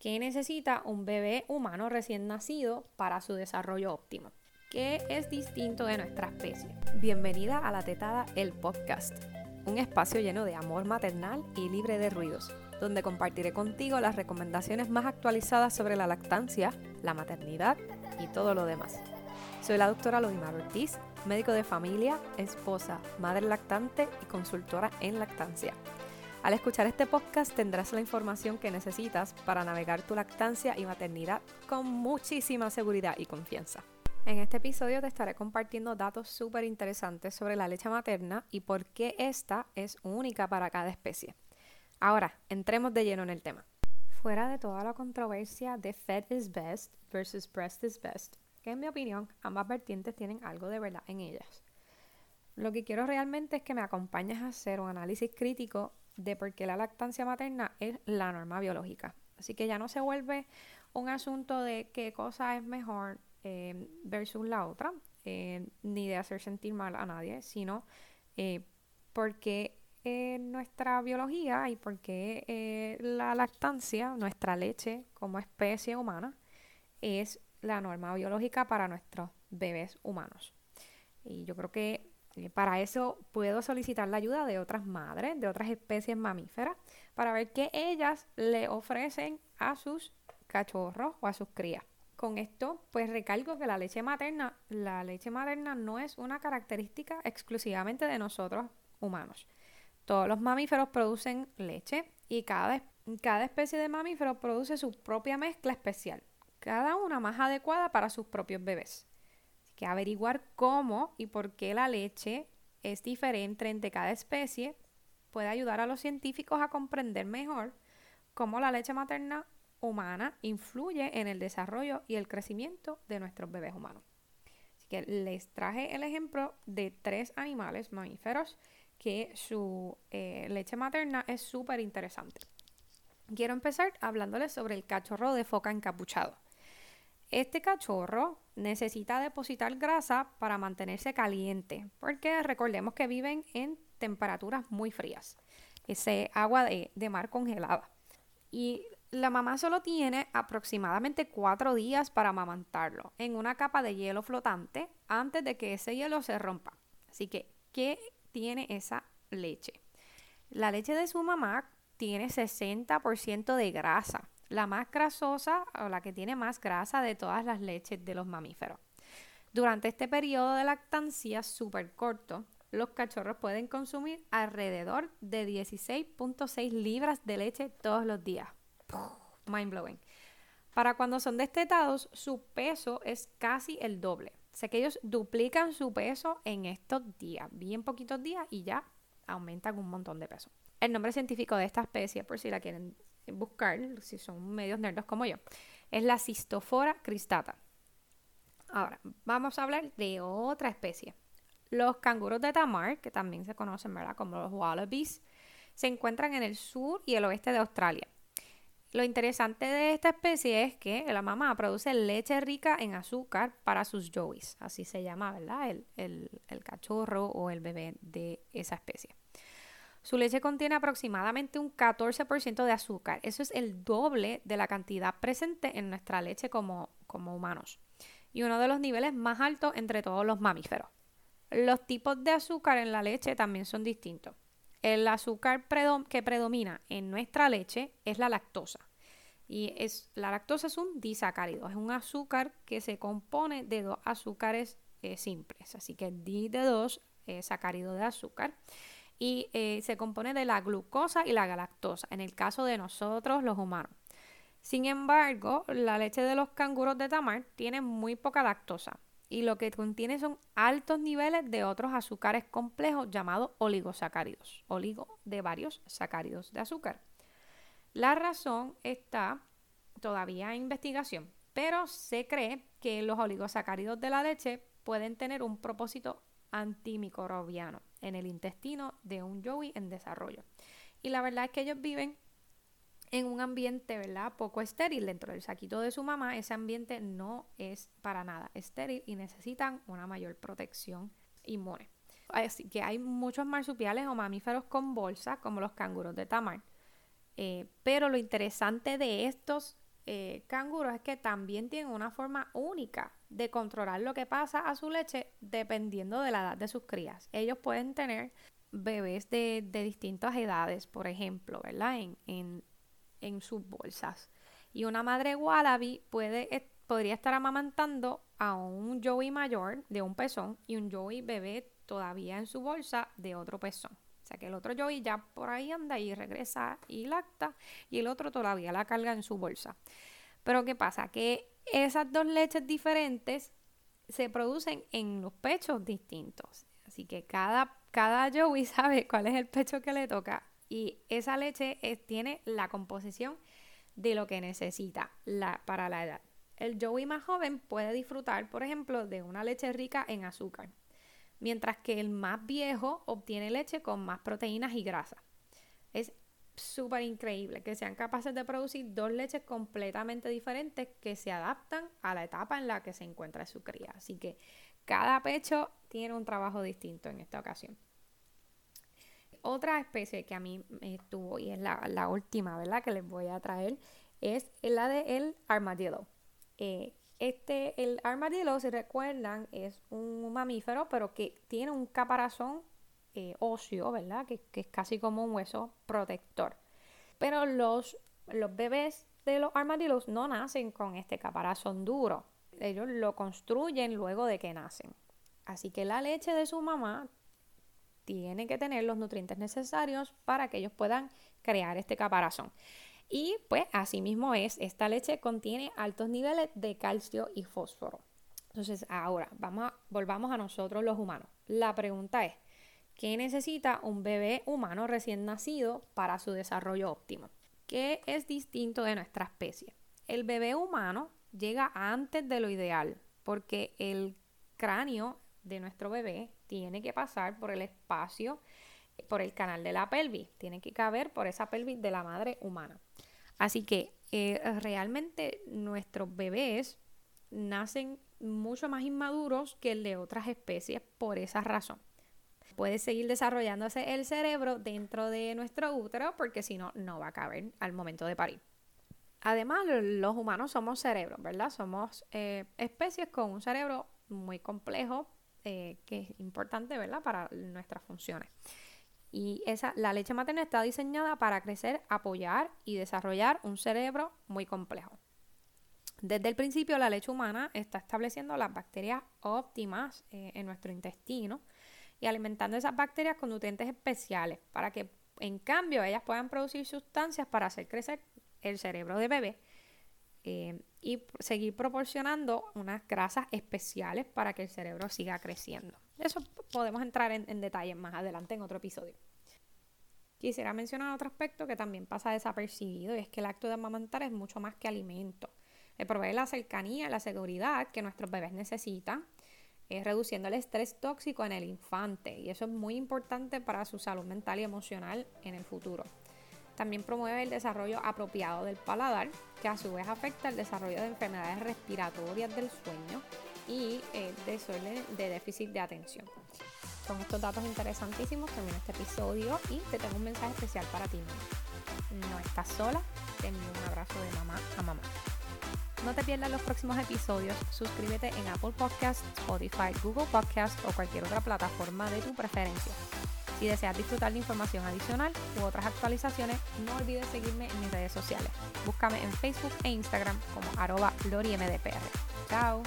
¿Qué necesita un bebé humano recién nacido para su desarrollo óptimo? ¿Qué es distinto de nuestra especie? Bienvenida a La Tetada, el podcast, un espacio lleno de amor maternal y libre de ruidos, donde compartiré contigo las recomendaciones más actualizadas sobre la lactancia, la maternidad y todo lo demás. Soy la doctora Lodimar Ortiz, médico de familia, esposa, madre lactante y consultora en lactancia. Al escuchar este podcast tendrás la información que necesitas para navegar tu lactancia y maternidad con muchísima seguridad y confianza. En este episodio te estaré compartiendo datos súper interesantes sobre la leche materna y por qué esta es única para cada especie. Ahora, entremos de lleno en el tema. Fuera de toda la controversia de Fed is best versus breast is best, que en mi opinión ambas vertientes tienen algo de verdad en ellas. Lo que quiero realmente es que me acompañes a hacer un análisis crítico de por qué la lactancia materna es la norma biológica. Así que ya no se vuelve un asunto de qué cosa es mejor eh, versus la otra, eh, ni de hacer sentir mal a nadie, sino eh, porque nuestra biología y porque la lactancia, nuestra leche como especie humana, es la norma biológica para nuestros bebés humanos. Y yo creo que eh, para eso puedo solicitar la ayuda de otras madres, de otras especies mamíferas, para ver qué ellas le ofrecen a sus cachorros o a sus crías. Con esto, pues recalco que la leche materna, la leche materna no es una característica exclusivamente de nosotros humanos. Todos los mamíferos producen leche y cada, cada especie de mamífero produce su propia mezcla especial, cada una más adecuada para sus propios bebés que averiguar cómo y por qué la leche es diferente entre cada especie puede ayudar a los científicos a comprender mejor cómo la leche materna humana influye en el desarrollo y el crecimiento de nuestros bebés humanos. Así que les traje el ejemplo de tres animales mamíferos que su eh, leche materna es súper interesante. Quiero empezar hablándoles sobre el cachorro de foca encapuchado. Este cachorro necesita depositar grasa para mantenerse caliente, porque recordemos que viven en temperaturas muy frías, ese agua de, mar congelada. Y la mamá solo tiene aproximadamente cuatro días para amamantarlo en una capa de hielo flotante antes de que ese hielo se rompa. Así que, ¿qué tiene esa leche? La leche de su mamá tiene 60% de grasa la más grasosa o la que tiene más grasa de todas las leches de los mamíferos. Durante este periodo de lactancia súper corto, los cachorros pueden consumir alrededor de 16.6 libras de leche todos los días. Mind blowing. Para cuando son destetados, su peso es casi el doble. Sé que ellos duplican su peso en estos días, bien poquitos días, y ya aumentan un montón de peso. El nombre científico de esta especie, por si la quieren buscar, si son medios nerdos como yo, es la cistofora cristata. Ahora, vamos a hablar de otra especie. Los canguros de Tamar, que también se conocen ¿verdad? como los wallabies, se encuentran en el sur y el oeste de Australia. Lo interesante de esta especie es que la mamá produce leche rica en azúcar para sus joeys, así se llama, ¿verdad? el cachorro o el bebé de esa especie. Su leche contiene aproximadamente un 14% de azúcar. Eso es el doble de la cantidad presente en nuestra leche como, como humanos. Y uno de los niveles más altos entre todos los mamíferos. Los tipos de azúcar en la leche también son distintos. El azúcar que predomina en nuestra leche es la lactosa. Y es, la lactosa es un disacárido, es un azúcar que se compone de dos azúcares eh, simples. Así que di de dos eh, sacárido de azúcar y eh, se compone de la glucosa y la galactosa, en el caso de nosotros los humanos. Sin embargo, la leche de los canguros de Tamar tiene muy poca lactosa y lo que contiene son altos niveles de otros azúcares complejos llamados oligosacáridos, oligo de varios sacáridos de azúcar. La razón está todavía en investigación, pero se cree que los oligosacáridos de la leche pueden tener un propósito antimicrobiano en el intestino de un yowie en desarrollo. Y la verdad es que ellos viven en un ambiente, ¿verdad? Poco estéril dentro del saquito de su mamá. Ese ambiente no es para nada estéril y necesitan una mayor protección inmune. Así que hay muchos marsupiales o mamíferos con bolsa, como los canguros de Tamar. Eh, pero lo interesante de estos eh, canguros es que también tienen una forma única de controlar lo que pasa a su leche dependiendo de la edad de sus crías. Ellos pueden tener bebés de, distintas edades, por ejemplo, ¿verdad? En, en, sus bolsas. Y una madre wallaby puede, podría estar amamantando a un joey mayor de un pezón y un joey bebé todavía en su bolsa de otro pezón. O sea que el otro joey ya por ahí anda y regresa y lacta y el otro todavía la carga en su bolsa. Pero ¿qué pasa? Que esas dos leches diferentes se producen en los pechos distintos. Así que cada, cada Joey sabe cuál es el pecho que le toca y esa leche tiene la composición de lo que necesita la, para la edad. El Joey más joven puede disfrutar, por ejemplo, de una leche rica en azúcar, mientras que el más viejo obtiene leche con más proteínas y grasa. Es súper increíble que sean capaces de producir dos leches completamente diferentes que se adaptan a la etapa en la que se encuentra su cría. Así que cada pecho tiene un trabajo distinto en esta ocasión. Otra especie que a mí me estuvo y es la, última, ¿verdad? Que les voy a traer es la de el armadillo. Eh, este, el armadillo, si recuerdan, es un mamífero, pero que tiene un caparazón eh, ¿verdad? Que, es casi como un hueso protector. Pero los, los bebés de los armadillos no nacen con este caparazón duro. Ellos lo construyen luego de que nacen. Así que la leche de su mamá tiene que tener los nutrientes necesarios para que ellos puedan crear este caparazón. Y pues así mismo es, esta leche contiene altos niveles de calcio y fósforo. Entonces ahora vamos volvamos a nosotros los humanos. La pregunta es, ¿qué necesita un bebé humano recién nacido para su desarrollo óptimo? ¿Qué es distinto de nuestra especie? El bebé humano llega antes de lo ideal porque el cráneo de nuestro bebé tiene que pasar por el espacio, por el canal de la pelvis, tiene que caber por esa pelvis de la madre humana. Así que eh, realmente nuestros bebés nacen mucho más inmaduros que el de otras especies por esa razón. Puede seguir desarrollándose el cerebro dentro de nuestro útero porque si no, no va a caber al momento de parir. Además, los humanos somos cerebros, ¿verdad? Somos eh, especies con un cerebro muy complejo, eh, que es importante, ¿verdad? Para nuestras funciones. Y esa, la leche materna está diseñada para crecer, apoyar y desarrollar un cerebro muy complejo. Desde el principio, la leche humana está estableciendo las bacterias óptimas eh, en nuestro intestino y alimentando esas bacterias con nutrientes especiales para que, en cambio, ellas puedan producir sustancias para hacer crecer el cerebro de bebé eh, y seguir proporcionando unas grasas especiales para que el cerebro siga creciendo. Eso podemos entrar en, en detalle más adelante en otro episodio. Quisiera mencionar otro aspecto que también pasa desapercibido y es que el acto de amamantar es mucho más que alimento. Le provee la cercanía, la seguridad que nuestros bebés necesitan, es reduciendo el estrés tóxico en el infante y eso es muy importante para su salud mental y emocional en el futuro. También promueve el desarrollo apropiado del paladar, que a su vez afecta el desarrollo de enfermedades respiratorias del sueño y el desorden de déficit de atención. Con estos datos interesantísimos termino este episodio y te tengo un mensaje especial para ti. No estás sola, te envío un abrazo de mamá a mamá. No te pierdas los próximos episodios. Suscríbete en Apple Podcasts, Spotify, Google Podcasts o cualquier otra plataforma de tu preferencia. Si deseas disfrutar de información adicional u otras actualizaciones, no olvides seguirme en mis redes sociales. Búscame en Facebook e Instagram como arroba LoriMDPR. Chao.